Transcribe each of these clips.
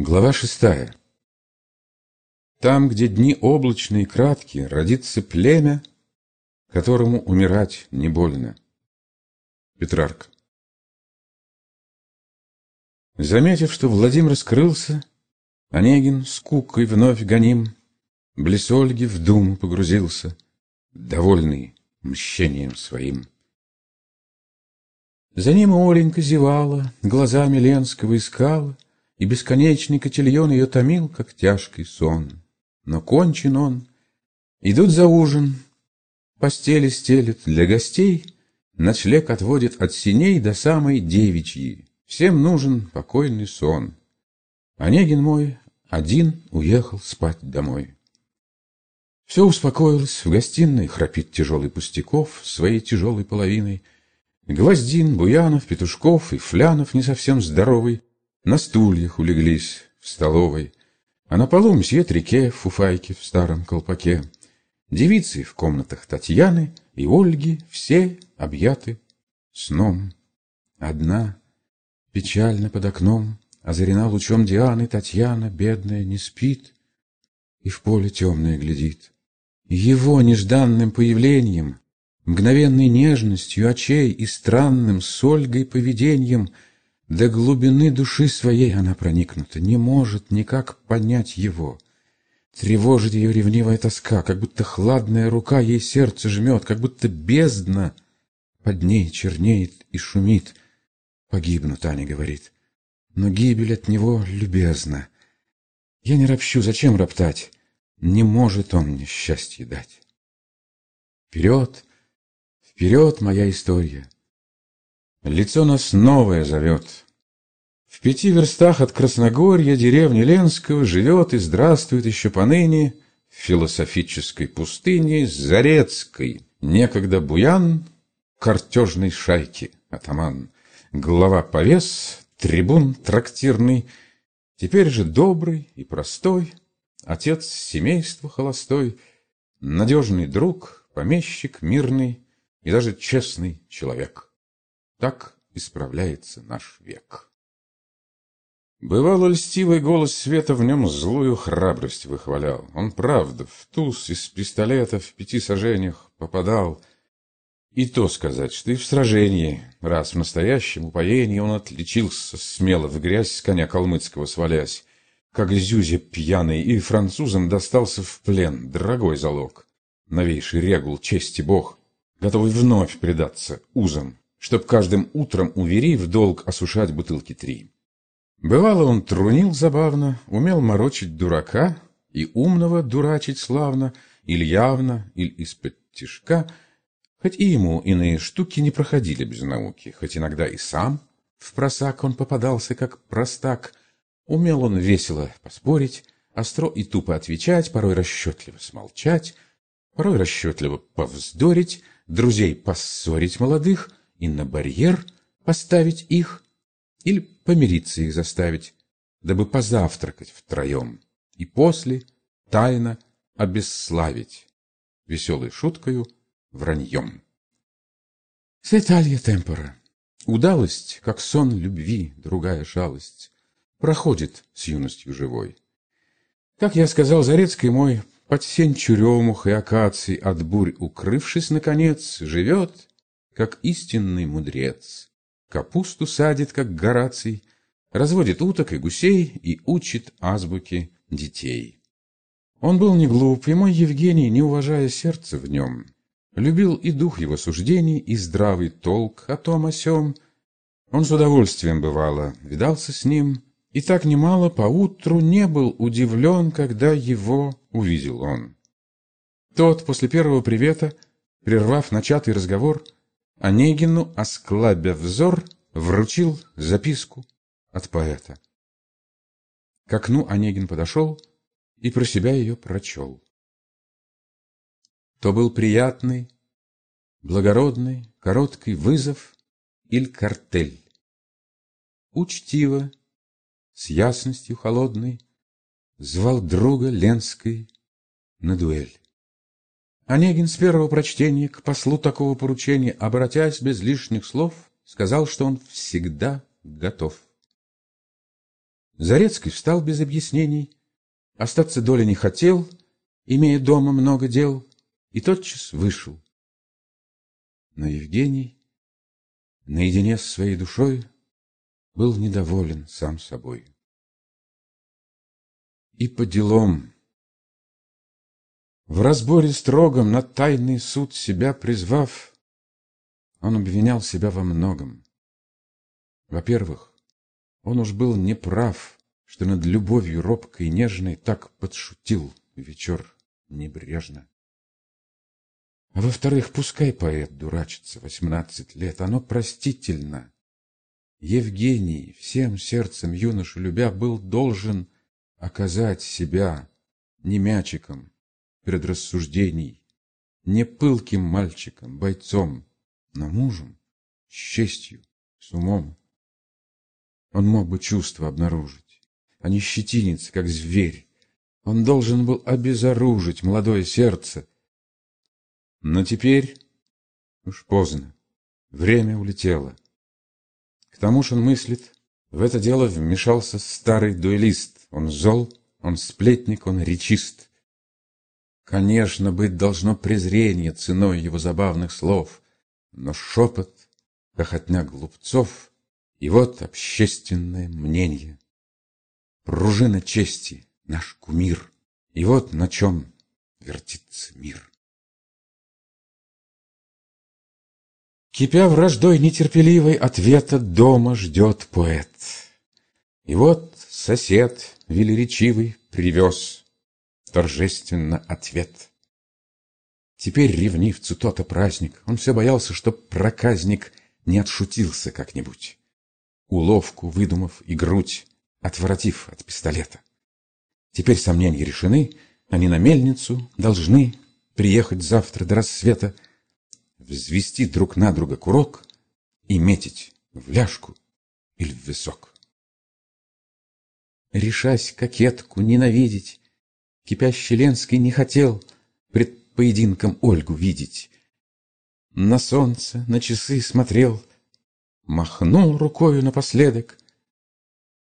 Глава шестая. Там, где дни облачные и краткие, родится племя, которому умирать не больно. Петрарк. Заметив, что Владимир скрылся, Онегин скукой вновь гоним, Близ Ольги в думу погрузился, Довольный мщением своим. За ним Оленька зевала, Глазами Ленского искала, И бесконечный котельон Ее томил, как тяжкий сон. Но кончен он. Идут за ужин, Постели стелет для гостей, Ночлег отводит от синей До самой девичьи. Всем нужен покойный сон. Онегин мой один уехал спать домой. Все успокоилось, в гостиной храпит тяжелый Пустяков своей тяжелой половиной. Гвоздин, Буянов, Петушков и Флянов не совсем здоровый на стульях улеглись в столовой, а на полу мсье Трике в фуфайке в старом колпаке. Девицы в комнатах Татьяны и Ольги все объяты сном. Одна, печально под окном, озарена лучом Дианы, Татьяна, бедная, не спит и в поле темное глядит. Его нежданным появлением, мгновенной нежностью очей и странным с Ольгой поведением до глубины души своей она проникнута, не может никак понять его. Тревожит ее ревнивая тоска, как будто хладная рука ей сердце жмет, как будто бездна под ней чернеет и шумит. Погибну, Таня говорит, но гибель от него любезна. Я не ропщу, зачем роптать? Не может он мне счастье дать. Вперед, вперед, моя история. Лицо нас новое зовет. В пяти верстах от Красногорья деревни Ленского живет и здравствует еще поныне в философической пустыне Зарецкой, некогда буян картежной шайки, атаман, глава повес, трибун трактирный, теперь же добрый и простой, отец семейства холостой, надежный друг, помещик мирный и даже честный человек. Так исправляется наш век. Бывало, льстивый голос света в нем злую храбрость выхвалял. Он, правда, в туз из пистолета в пяти сажениях попадал. И то сказать, что и в сражении, раз в настоящем упоении он отличился, смело в грязь с коня калмыцкого свалясь как Зюзя пьяный, и французам достался в плен, дорогой залог. Новейший регул, чести бог, готовый вновь предаться узам, чтоб каждым утром у Вери в долг осушать бутылки три. Бывало, он трунил забавно, умел морочить дурака и умного дурачить славно, или явно, или из-под тишка, хоть и ему иные штуки не проходили без науки, хоть иногда и сам в просак он попадался, как простак — Умел он весело поспорить, остро и тупо отвечать, порой расчетливо смолчать, порой расчетливо повздорить, друзей поссорить молодых и на барьер поставить их или помириться их заставить, дабы позавтракать втроем и после тайно обесславить веселой шуткою враньем. Светалья темпора. Удалость, как сон любви, другая шалость проходит с юностью живой. Как я сказал, Зарецкий мой, под сень черемух и акаций от бурь укрывшись, наконец, живет, как истинный мудрец. Капусту садит, как Гораций, разводит уток и гусей и учит азбуке детей. Он был не глуп, и мой Евгений, не уважая сердце в нем, любил и дух его суждений, и здравый толк о том о сём. Он с удовольствием, бывало, видался с ним, и так немало поутру не был удивлен, когда его увидел он. Тот после первого привета, прервав начатый разговор, Онегину, осклабя взор, вручил записку от поэта. К окну Онегин подошел и про себя ее прочел. То был приятный, благородный, короткий вызов или картель. Учтиво с ясностью холодной Звал друга Ленской на дуэль. Онегин с первого прочтения к послу такого поручения, обратясь без лишних слов, сказал, что он всегда готов. Зарецкий встал без объяснений, остаться доли не хотел, имея дома много дел, и тотчас вышел. Но Евгений, наедине с своей душой, был недоволен сам собой. И по делам. В разборе строгом на тайный суд себя призвав, он обвинял себя во многом. Во-первых, он уж был неправ, что над любовью робкой и нежной так подшутил вечер небрежно. А во-вторых, пускай поэт дурачится восемнадцать лет, оно простительно. Евгений, всем сердцем юношу любя, был должен оказать себя не мячиком предрассуждений, не пылким мальчиком, бойцом, но мужем, с честью, с умом. Он мог бы чувства обнаружить, а не щетиниться, как зверь. Он должен был обезоружить молодое сердце. Но теперь уж поздно, время улетело. К тому же он мыслит, в это дело вмешался старый дуэлист. Он зол, он сплетник, он речист. Конечно, быть должно презрение ценой его забавных слов, но шепот, хохотня глупцов, и вот общественное мнение. Пружина чести, наш кумир, и вот на чем вертится мир. Кипя враждой нетерпеливой, ответа дома ждет поэт. И вот сосед велеречивый привез торжественно ответ. Теперь ревнивцу то-то праздник, он все боялся, чтоб проказник не отшутился как-нибудь, уловку выдумав и грудь, отворотив от пистолета. Теперь сомнения решены, они на мельницу должны приехать завтра до рассвета, взвести друг на друга курок и метить в ляжку или в висок. Решась кокетку ненавидеть, Кипящий Ленский не хотел Пред поединком Ольгу видеть. На солнце, на часы смотрел, Махнул рукою напоследок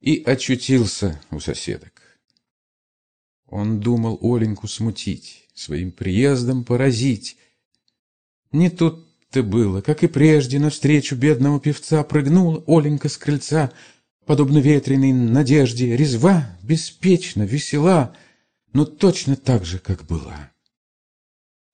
И очутился у соседок. Он думал Оленьку смутить, Своим приездом поразить, не тут-то было, как и прежде, навстречу бедного певца прыгнула Оленька с крыльца, подобно ветреной надежде, резва, беспечно, весела, но точно так же, как была.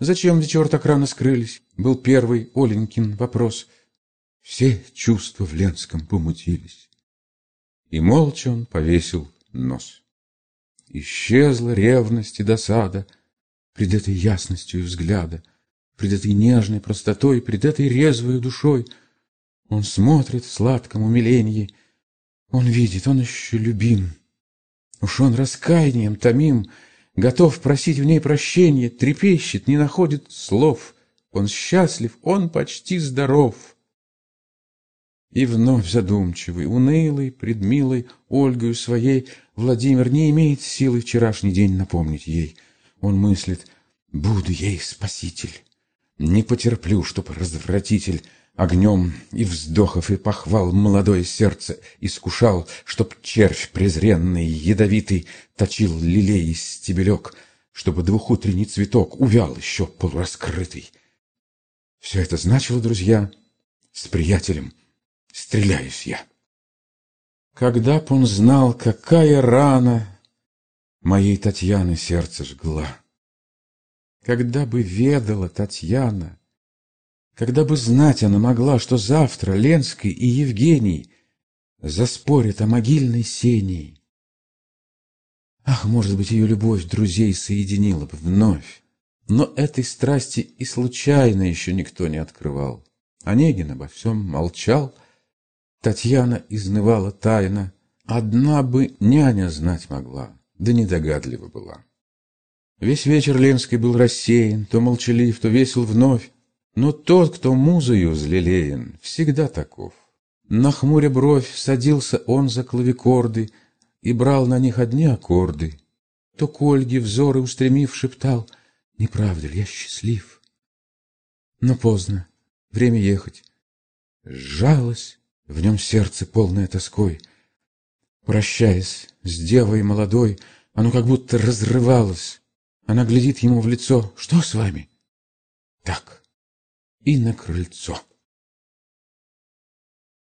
Зачем вечер так рано скрылись? Был первый Оленькин вопрос. Все чувства в Ленском помутились. И молча он повесил нос. Исчезла ревность и досада пред этой ясностью взгляда — пред этой нежной простотой, пред этой резвой душой. Он смотрит в сладком умилении, он видит, он еще любим. Уж он раскаянием томим, готов просить в ней прощения, трепещет, не находит слов. Он счастлив, он почти здоров. И вновь задумчивый, унылый, предмилый Ольгою своей, Владимир не имеет силы вчерашний день напомнить ей. Он мыслит, буду ей спаситель. Не потерплю, чтоб развратитель огнем и вздохов и похвал молодое сердце искушал, чтоб червь презренный, ядовитый точил лилей стебелек, чтобы двухутренний цветок увял еще полураскрытый. Все это значило, друзья, с приятелем стреляюсь я. Когда б он знал, какая рана моей Татьяны сердце жгла. Когда бы ведала Татьяна, когда бы знать она могла, что завтра Ленский и Евгений заспорят о могильной сении. Ах, может быть, ее любовь друзей соединила бы вновь. Но этой страсти и случайно еще никто не открывал. Онегин обо всем молчал, Татьяна изнывала тайно. Одна бы няня знать могла, да недогадлива была. Весь вечер Ленский был рассеян, то молчалив, то весел вновь. Но тот, кто музою взлелеян, всегда таков. На хмуре бровь садился он за клавикорды И брал на них одни аккорды. То к Ольге взоры устремив шептал, «Не правда ли я счастлив?» Но поздно, время ехать. Сжалось в нем сердце, полное тоской. Прощаясь с девой молодой, оно как будто разрывалось. Она глядит ему в лицо. «Что с вами?» «Так». И на крыльцо.